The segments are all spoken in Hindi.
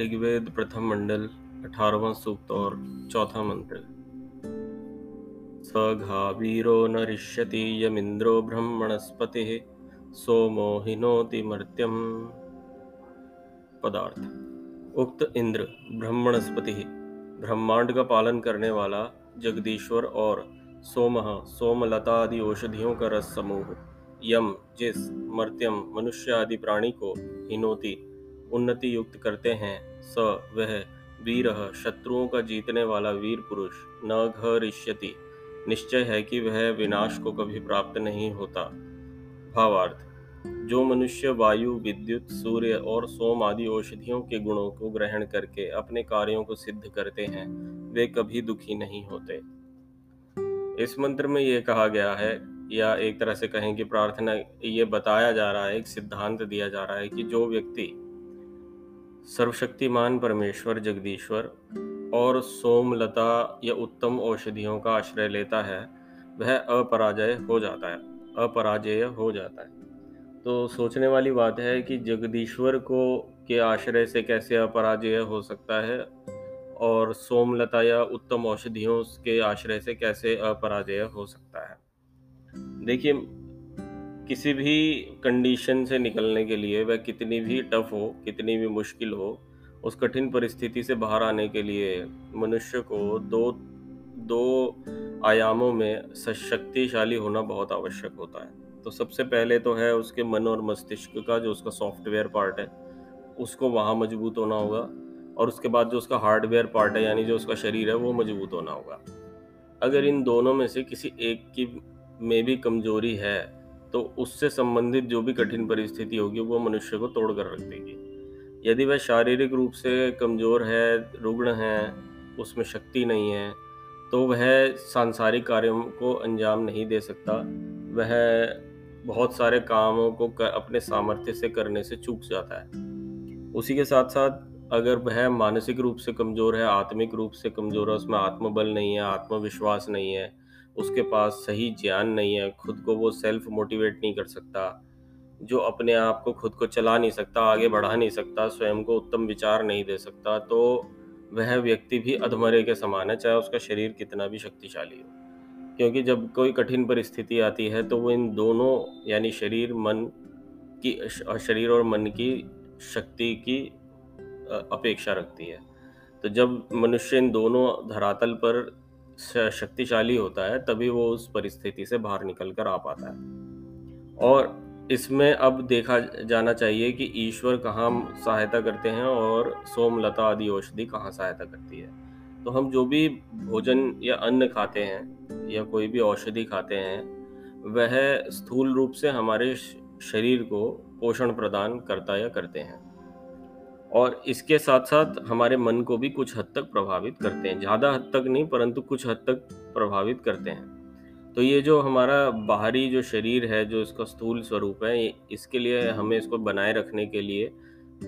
ऋग्वेद प्रथम मंडल, अठारहवां सूक्त और चौथा मंत्र। सघा वीरो न ऋष्यति यमिंद्रो ब्रह्मणस्पति सोमो हिनोति मर्त्यम। पदार्थ। उक्त इंद्र ब्रह्मणस्पति, ब्रह्मांड का पालन करने वाला जगदीश्वर और सोमह सोमलता आदि औषधियों का रस समूह, यम, जिस, मर्त्यम मनुष्य आदि प्राणी को हिनोति उन्नति युक्त करते हैं। स वह वीर शत्रुओं का जीतने वाला वीर पुरुष न घरिष्यति। निश्चय है कि वह विनाश को कभी प्राप्त नहीं होता। भावार्थ, जो मनुष्य वायु, विद्युत, सूर्य और सोम आदि औषधियों के गुणों को ग्रहण करके अपने कार्यों को सिद्ध करते हैं, वे कभी दुखी नहीं होते। इस मंत्र में यह कहा गया है, या एक तरह से कहें कि प्रार्थना, ये बताया जा रहा है, एक सिद्धांत दिया जा रहा है कि जो व्यक्ति सर्वशक्तिमान परमेश्वर जगदीश्वर और सोमलता या उत्तम औषधियों का आश्रय लेता है, वह अपराजय हो जाता है, अपराजय हो जाता है। तो सोचने वाली बात है कि जगदीश्वर को, के आश्रय से कैसे अपराजय हो सकता है और सोमलता या उत्तम औषधियों के आश्रय से कैसे अपराजय हो सकता है। देखिए किसी भी कंडीशन से निकलने के लिए वह कितनी भी टफ हो, कितनी भी मुश्किल हो, उस कठिन परिस्थिति से बाहर आने के लिए मनुष्य को दो दो आयामों में सशक्तिशाली होना बहुत आवश्यक होता है। तो सबसे पहले तो है उसके मन और मस्तिष्क का जो उसका सॉफ्टवेयर पार्ट है, उसको वहाँ मज़बूत होना होगा और उसके बाद जो उसका हार्डवेयर पार्ट है, यानी जो उसका शरीर है, वो मज़बूत होना होगा। अगर इन दोनों में से किसी एक की में भी कमज़ोरी है तो उससे संबंधित जो भी कठिन परिस्थिति होगी वो मनुष्य को तोड़ कर रख देगी। यदि वह शारीरिक रूप से कमज़ोर है रुग्ण है उसमें शक्ति नहीं है तो वह सांसारिक कार्यों को अंजाम नहीं दे सकता। वह बहुत सारे कामों को कर, अपने सामर्थ्य से करने से चूक जाता है। उसी के साथ साथ अगर वह मानसिक रूप से कमज़ोर है आत्मिक रूप से कमज़ोर है उसमें आत्मबल नहीं है आत्मविश्वास नहीं है उसके पास सही ज्ञान नहीं है, खुद को वो सेल्फ मोटिवेट नहीं कर सकता, जो अपने आप को खुद को चला नहीं सकता, आगे बढ़ा नहीं सकता, स्वयं को उत्तम विचार नहीं दे सकता तो वह व्यक्ति भी अधमरे के समान है, चाहे उसका शरीर कितना भी शक्तिशाली हो। क्योंकि जब कोई कठिन परिस्थिति आती है तो वो इन दोनों, यानी शरीर, मन की शरीर और मन की शक्ति की अपेक्षा रखती है। तो जब मनुष्य इन दोनों धरातल पर शक्तिशाली होता है, तभी वो उस परिस्थिति से बाहर निकल कर आ पाता है। और इसमें अब देखा जाना चाहिए कि ईश्वर कहाँ सहायता करते हैं और सोमलता आदि औषधि कहाँ सहायता करती है। तो हम जो भी भोजन या अन्न खाते हैं या कोई भी औषधि खाते हैं, वह स्थूल रूप से हमारे शरीर को पोषण प्रदान करता या करते हैं। और इसके साथ साथ हमारे मन को भी कुछ हद तक प्रभावित करते हैं। ज़्यादा हद तक नहीं, परंतु कुछ हद तक प्रभावित करते हैं। तो ये जो हमारा बाहरी जो शरीर है, जो इसका स्थूल स्वरूप है इसके लिए हमें इसको बनाए रखने के लिए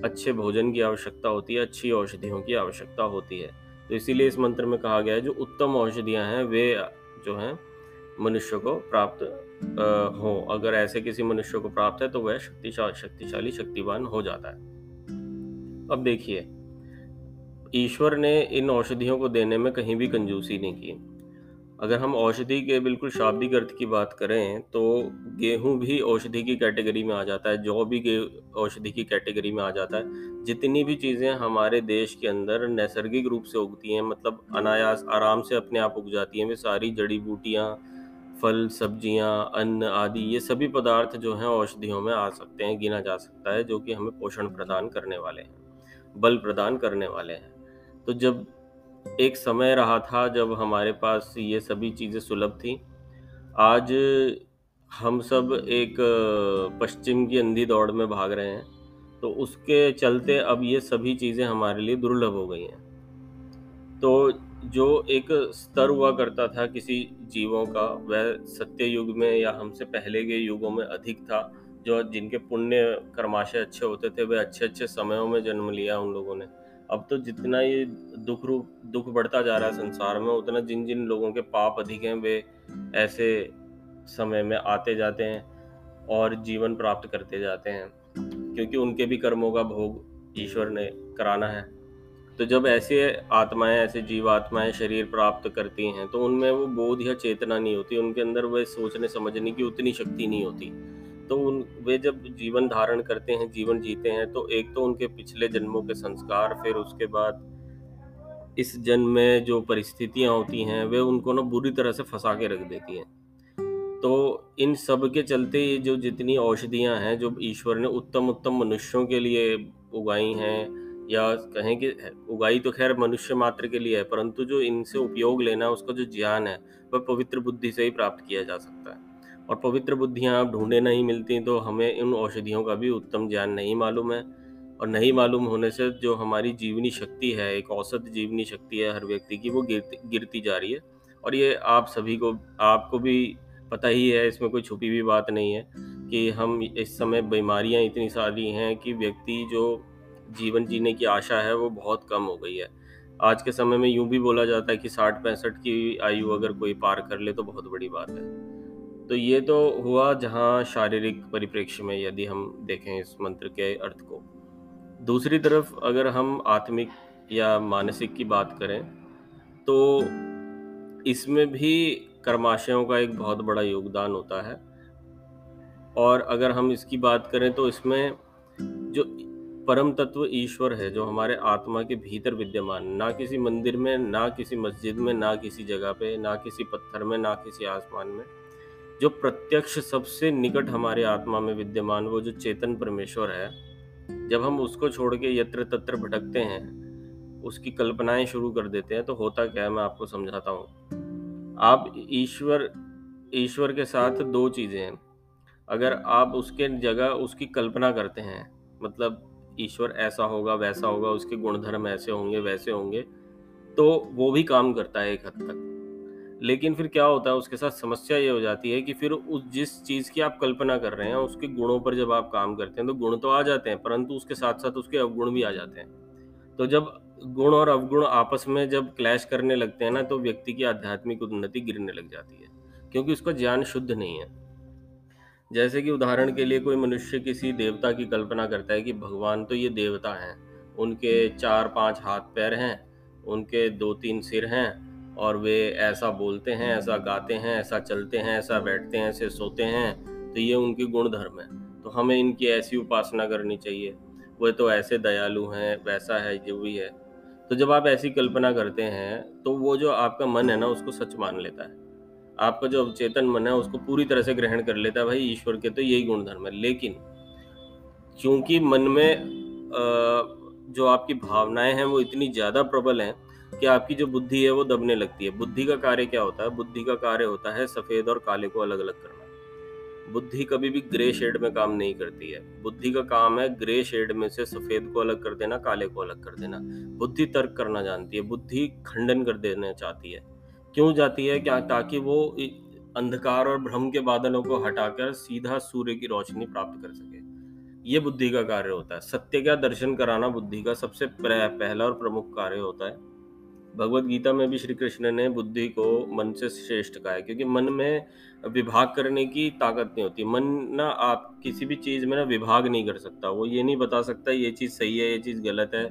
अच्छे भोजन की आवश्यकता होती है, अच्छी औषधियों की आवश्यकता होती है। तो इसीलिए इस मंत्र में कहा गया है, जो उत्तम औषधियाँ हैं, वे जो हैं, मनुष्य को प्राप्त हो। अगर ऐसे किसी मनुष्य को प्राप्त है तो वह शक्तिशाली शक्तिशाली, शक्तिवान हो जाता है। अब देखिए, ईश्वर ने इन औषधियों को देने में कहीं भी कंजूसी नहीं की। अगर हम औषधि के बिल्कुल शाब्दिक अर्थ की बात करें तो गेहूँ भी औषधि की कैटेगरी में आ जाता है, जौ भी औषधि की कैटेगरी में आ जाता है। जितनी भी चीज़ें हमारे देश के अंदर नैसर्गिक रूप से उगती हैं मतलब अनायास आराम से अपने आप उग जाती हैं, वे सारी जड़ी बूटियाँ, फल, सब्ज़ियाँ, अन्न आदि, ये सभी पदार्थ जो हैं औषधियों में आ सकते हैं, गिना जा सकता है, जो कि हमें पोषण प्रदान करने वाले हैं। बल प्रदान करने वाले हैं। तो जब एक समय रहा था जब हमारे पास ये सभी चीज़ें सुलभ थी, आज हम सब एक पश्चिम की अंधी दौड़ में भाग रहे हैं तो उसके चलते अब ये सभी चीज़ें हमारे लिए दुर्लभ हो गई हैं। तो जो एक स्तर हुआ करता था किसी जीवों का, वह सत्य युग में या हमसे पहले के युगों में अधिक था जो जिनके पुण्य कर्माशय अच्छे होते थे, वे अच्छे अच्छे समयों में जन्म लिया उन लोगों ने। अब तो जितना ये दुख रूप दुख बढ़ता जा रहा है संसार में, उतना जिन जिन लोगों के पाप अधिक हैं, वे ऐसे समय में आते जाते हैं और जीवन प्राप्त करते जाते हैं। क्योंकि उनके भी कर्मों का भोग ईश्वर ने कराना है। तो जब ऐसे आत्माएँ, ऐसे जीवात्माएँ शरीर प्राप्त करती हैं तो उनमें वो बोध या चेतना नहीं होती, उनके अंदर वह सोचने समझने की उतनी शक्ति नहीं होती। तो उन, वे जब जीवन धारण करते हैं, जीवन जीते हैं तो एक तो उनके पिछले जन्मों के संस्कार, फिर उसके बाद इस जन्म में जो परिस्थितियाँ होती हैं, वे उनको ना बुरी तरह से फंसा के रख देती हैं। तो इन सब के चलते ये जो जितनी औषधियाँ हैं, जो ईश्वर ने उत्तम उत्तम मनुष्यों के लिए उगाई हैं, या कहें कि उगाई तो खैर मनुष्य मात्र के लिए है, परंतु जो इनसे उपयोग लेना, उसका जो ज्ञान है, वह पवित्र बुद्धि से ही प्राप्त किया जा सकता है। और पवित्र बुद्धियाँ आप ढूंढे नहीं मिलती तो हमें इन औषधियों का भी उत्तम ज्ञान नहीं मालूम है। और नहीं मालूम होने से जो हमारी जीवनी शक्ति है, एक औसत जीवनी शक्ति है हर व्यक्ति की, वो गिरती गिरती जा रही है। और ये आप सभी को, आपको भी पता ही है, इसमें कोई छुपी हुई बात नहीं है कि हम इस समय बीमारियाँ इतनी सारी हैं कि व्यक्ति जो जीवन जीने की आशा है, वो बहुत कम हो गई है। आज के समय में यूँ भी बोला जाता है कि साठ पैंसठ की आयु अगर कोई पार कर ले तो बहुत बड़ी बात है। तो ये तो हुआ जहाँ शारीरिक परिप्रेक्ष्य में यदि हम देखें इस मंत्र के अर्थ को। दूसरी तरफ़ अगर हम आत्मिक या मानसिक की बात करें तो इसमें भी कर्माशयों का एक बहुत बड़ा योगदान होता है। और अगर हम इसकी बात करें तो इसमें जो परम तत्व ईश्वर है, जो हमारे आत्मा के भीतर विद्यमान, ना किसी मंदिर में, ना किसी मस्जिद में, ना किसी जगह पे, ना किसी पत्थर में, ना किसी आसमान में जो प्रत्यक्ष सबसे निकट हमारे आत्मा में विद्यमान, वो जो चेतन परमेश्वर है, जब हम उसको छोड़ के यत्र तत्र भटकते हैं, उसकी कल्पनाएँ शुरू कर देते हैं तो होता क्या है, मैं आपको समझाता हूँ। आप ईश्वर ईश्वर के साथ दो चीज़ें हैं। अगर आप उसके जगह उसकी कल्पना करते हैं मतलब ईश्वर ऐसा होगा, वैसा होगा, उसके गुणधर्म ऐसे होंगे, वैसे होंगे तो वो भी काम करता है एक हद तक। लेकिन फिर क्या होता है, उसके साथ समस्या ये हो जाती है कि फिर उस जिस चीज़ की आप कल्पना कर रहे हैं, उसके गुणों पर जब आप काम करते हैं तो गुण तो आ जाते हैं, परंतु उसके साथ साथ उसके अवगुण भी आ जाते हैं। तो जब गुण और अवगुण आपस में जब क्लैश करने लगते हैं ना तो व्यक्ति की आध्यात्मिक उन्नति गिरने लग जाती है, क्योंकि उसका ज्ञान शुद्ध नहीं है। जैसे कि उदाहरण के लिए कोई मनुष्य किसी देवता की कल्पना करता है कि भगवान तो ये देवता हैं, उनके चार पाँच हाथ पैर हैं, उनके दो तीन सिर हैं और वे ऐसा बोलते हैं, ऐसा गाते हैं, ऐसा चलते हैं, ऐसा बैठते हैं, ऐसे सोते हैं तो ये उनके गुण धर्म है। तो हमें इनकी ऐसी उपासना करनी चाहिए। वो तो ऐसे दयालु हैं, वैसा है जो भी है। तो जब आप ऐसी कल्पना करते हैं तो वो जो आपका मन है ना, उसको सच मान लेता है। आपका जो अवचेतन मन है, उसको पूरी तरह से ग्रहण कर लेता है, भाई, ईश्वर के तो यही गुण धर्म है। लेकिन क्योंकि मन में जो आपकी भावनाएँ हैं, वो इतनी ज़्यादा प्रबल हैं कि आपकी जो बुद्धि है वो दबने लगती है। बुद्धि का कार्य क्या होता है? बुद्धि का कार्य होता है सफ़ेद और काले को अलग अलग करना। बुद्धि कभी भी ग्रे शेड में काम नहीं करती है। बुद्धि का काम है ग्रे शेड में से सफ़ेद को अलग कर देना काले को अलग कर देना। बुद्धि तर्क करना जानती है बुद्धि खंडन कर देना चाहती है। क्यों जाती है? क्या ताकि वो अंधकार और भ्रम के बादलों को हटाकर सीधा सूर्य की रोशनी प्राप्त कर सके। ये बुद्धि का कार्य होता है। सत्य का दर्शन कराना बुद्धि का सबसे पहला और प्रमुख कार्य होता है। भगवत गीता में भी श्री कृष्ण ने बुद्धि को मन से श्रेष्ठ कहा है, क्योंकि मन में विभाग करने की ताकत नहीं होती। मन ना आप किसी भी चीज़ में ना विभाग नहीं कर सकता। वो ये नहीं बता सकता ये चीज़ सही है, ये चीज़ गलत है,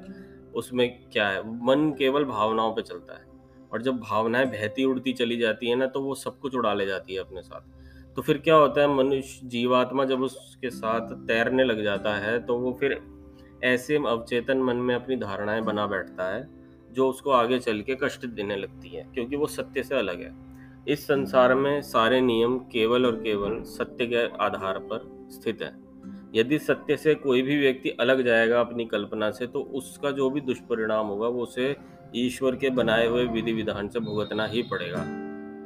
उसमें क्या है? मन केवल भावनाओं पे चलता है। और जब भावनाएँ बहती उड़ती चली जाती है ना तो वो सब कुछ उड़ा ले जाती है अपने साथ। तो फिर क्या होता है, मनुष्य, जीवात्मा जब उसके साथ तैरने लग जाता है तो वो फिर ऐसे अवचेतन मन में अपनी धारणाएँ बना बैठता है जो उसको आगे चल के कष्ट देने लगती है क्योंकि वो सत्य से अलग है। इस संसार में सारे नियम केवल और केवल सत्य के आधार पर स्थित है। यदि सत्य से कोई भी व्यक्ति अलग जाएगा अपनी कल्पना से तो उसका जो भी दुष्परिणाम होगा वो उसे ईश्वर के बनाए हुए विधि विधान से भुगतना ही पड़ेगा।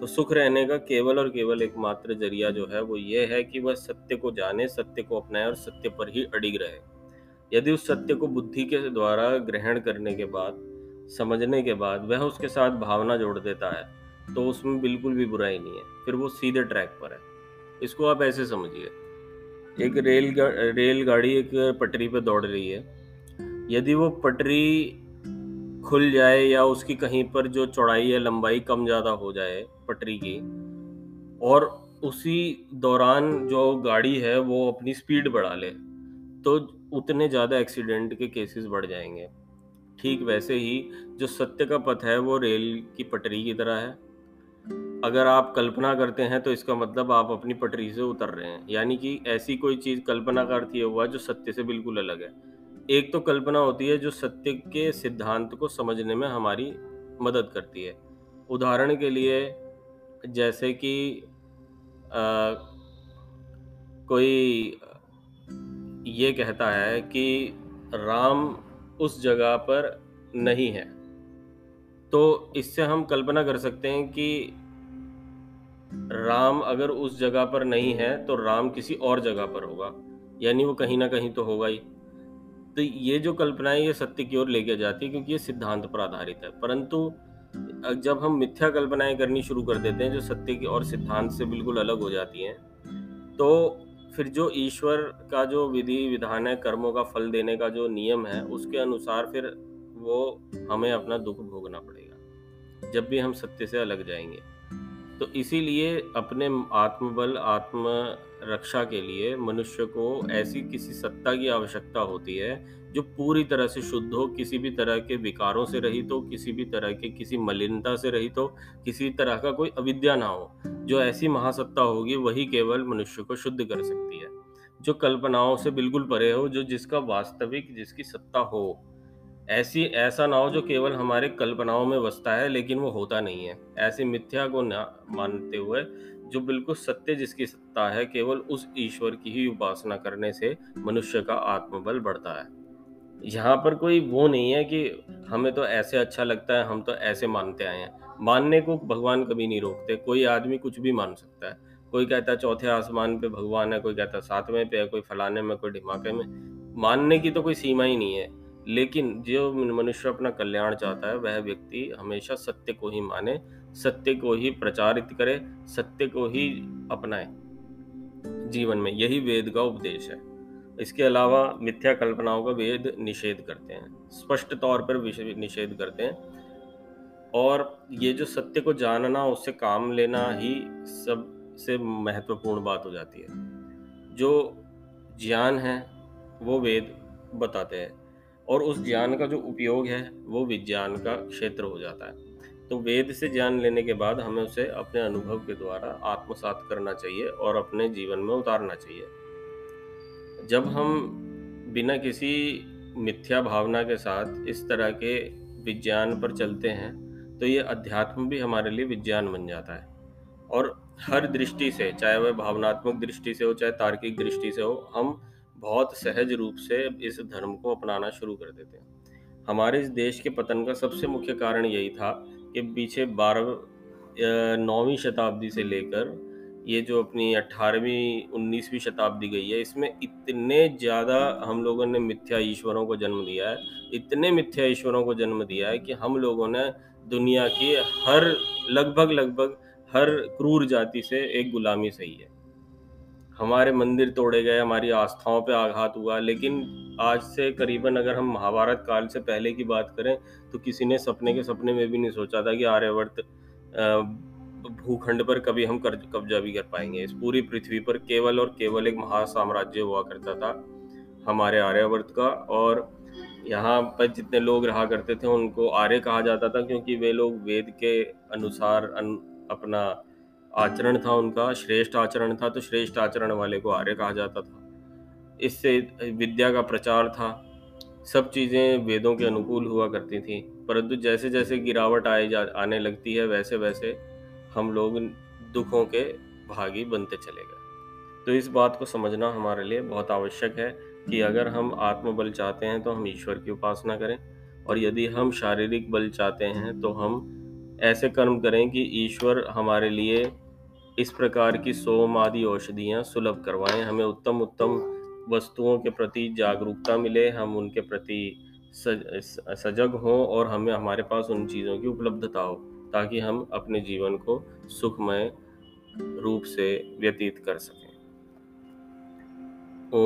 तो सुख रहने का केवल और केवल एकमात्र ज़रिया जो है वो ये है कि वह सत्य को जाने सत्य को अपनाए और सत्य पर ही अडिग रहे। यदि उस सत्य को बुद्धि के द्वारा ग्रहण करने के बाद समझने के बाद वह उसके साथ भावना जोड़ देता है तो उसमें बिल्कुल भी बुराई नहीं है फिर वो सीधे ट्रैक पर है। इसको आप ऐसे समझिए। एक रेल गा, रेल गाड़ी एक पटरी पर दौड़ रही है। यदि वो पटरी खुल जाए या उसकी कहीं पर जो चौड़ाई या लंबाई कम ज़्यादा हो जाए पटरी की और उसी दौरान जो गाड़ी है वो अपनी स्पीड बढ़ा ले तो उतने ज़्यादा एक्सीडेंट के केसेस बढ़ जाएँगे। ठीक वैसे ही जो सत्य का पथ है वो रेल की पटरी की तरह है। अगर आप कल्पना करते हैं तो इसका मतलब आप अपनी पटरी से उतर रहे हैं। यानी कि ऐसी कोई चीज़ कल्पना का अर्थ हुआ जो सत्य से बिल्कुल अलग है। एक तो कल्पना होती है जो सत्य के सिद्धांत को समझने में हमारी मदद करती है। उदाहरण के लिए जैसे कि कोई ये कहता है कि राम उस जगह पर नहीं है। तो इससे हम कल्पना कर सकते हैं कि राम अगर उस जगह पर नहीं है तो राम किसी और जगह पर होगा। यानी वो कहीं ना कहीं तो होगा ही। तो ये जो कल्पना है, ये सत्य की ओर लेके जाती है, क्योंकि ये सिद्धांत पर आधारित है। परंतु जब हम मिथ्या कल्पनाएँ करनी शुरू कर देते हैं, जो सत्य की और सिद्धांत से बिल्कुल अलग हो जाती हैं तो फिर जो ईश्वर का जो विधि, विधान है, कर्मों का फल देने का जो नियम है, उसके अनुसार फिर वो हमें अपना दुख भोगना पड़ेगा, जब भी हम सत्य से अलग जाएँगे। तो इसीलिए अपने आत्मबल, आत्म रक्षा के लिए मनुष्य को ऐसी किसी सत्ता की आवश्यकता होती है जो पूरी तरह से शुद्ध हो, किसी भी तरह के विकारों से रहित हो, किसी भी तरह के किसी मलिनता से रहित हो, किसी तरह का कोई अविद्या ना हो, जो ऐसी महासत्ता होगी, वही केवल मनुष्य को शुद्ध कर सकती है। जो कल्पनाओं से बिल्कुल परे हो, जो जिसका वास्तविक, जिसकी सत्ता हो, ऐसी, ऐसा ना हो जो केवल हमारे कल्पनाओं में बसता है, लेकिन वो होता नहीं है। ऐसी मिथ्या को न मानते हुए, जो बिल्कुल सत्य जिसकी सत्ता है, केवल उस ईश्वर की ही उपासना करने से मनुष्य का आत्मबल बढ़ता है। यहाँ पर कोई वो नहीं है कि हमें तो ऐसे अच्छा लगता है, हम तो ऐसे मानते आए हैं। मानने को भगवान कभी नहीं रोकते, कोई आदमी कुछ भी मान सकता है। कोई कहता है चौथे आसमान पे भगवान है, कोई कहता है सातवें पे है, कोई फलाने में, कोई ढिमाके में। मानने की तो कोई सीमा ही नहीं है, लेकिन जो मनुष्य अपना कल्याण चाहता है, वह व्यक्ति हमेशा सत्य को ही माने, सत्य को ही प्रचारित करे, सत्य को ही अपनाए। जीवन में यही वेद का उपदेश है। इसके अलावा मिथ्या कल्पनाओं का वेद निषेध करते हैं, स्पष्ट तौर पर निषेध करते हैं। और ये जो सत्य को जानना, उससे काम लेना ही सबसे महत्वपूर्ण बात हो जाती है। जो ज्ञान है, वो वेद बताते हैं और उस ज्ञान का जो उपयोग है, वो विज्ञान का क्षेत्र हो जाता है। तो वेद से ज्ञान लेने के बाद हमें उसे अपने अनुभव के द्वारा आत्मसात करना चाहिए और अपने जीवन में उतारना चाहिए। जब हम बिना किसी मिथ्या भावना के साथ इस तरह के विज्ञान पर चलते हैं तो ये अध्यात्म भी हमारे लिए विज्ञान बन जाता है। और हर दृष्टि से, चाहे वह भावनात्मक दृष्टि से हो, चाहे तार्किक दृष्टि से हो, हम बहुत सहज रूप से इस धर्म को अपनाना शुरू कर देते हैं। हमारे इस देश के पतन का सबसे मुख्य कारण यही था कि पीछे बारह नौवीं शताब्दी से लेकर ये जो अपनी अट्ठारहवीं उन्नीसवीं शताब्दी गई है, इसमें इतने ज़्यादा हम लोगों ने मिथ्या ईश्वरों को जन्म दिया है, इतने मिथ्या ईश्वरों को जन्म दिया है कि हम लोगों ने दुनिया की हर लगभग लगभग हर क्रूर जाति से एक गुलामी सही है। हमारे मंदिर तोड़े गए, हमारी आस्थाओं पे आघात हुआ, लेकिन आज से करीबन अगर हम महाभारत काल से पहले की बात करें तो किसी ने सपने के सपने में भी नहीं सोचा था कि आर्यवर्त भूखंड पर कभी हम कब्जा भी कर पाएँगे। इस पूरी पृथ्वी पर केवल और केवल एक महासाम्राज्य हुआ करता था हमारे आर्यवर्त का। और यहाँ पर जितने लोग रहा करते थे उनको आर्य कहा जाता था क्योंकि वे लोग वेद के अनुसार अन, अपना आचरण था उनका श्रेष्ठ आचरण था तो श्रेष्ठ आचरण वाले को आर्य कहा जाता था। इससे विद्या का प्रचार था सब चीज़ें वेदों के अनुकूल हुआ करती थी परंतु जैसे जैसे गिरावट आए जा आने लगती है वैसे वैसे हम लोग दुखों के भागी बनते चले गए। तो इस बात को समझना हमारे लिए बहुत आवश्यक है कि अगर हम आत्मबल चाहते हैं तो हम ईश्वर की उपासना करें और यदि हम शारीरिक बल चाहते हैं तो हम ऐसे कर्म करें कि ईश्वर हमारे लिए इस प्रकार की सोम आदि औषधियाँ सुलभ करवाएँ, हमें उत्तम उत्तम वस्तुओं के प्रति जागरूकता मिले, हम उनके प्रति सज सजग हों और हमें, हमारे पास उन चीज़ों की उपलब्धता हो। ताकि हम अपने जीवन को सुखमय रूप से व्यतीत कर सकें। ओ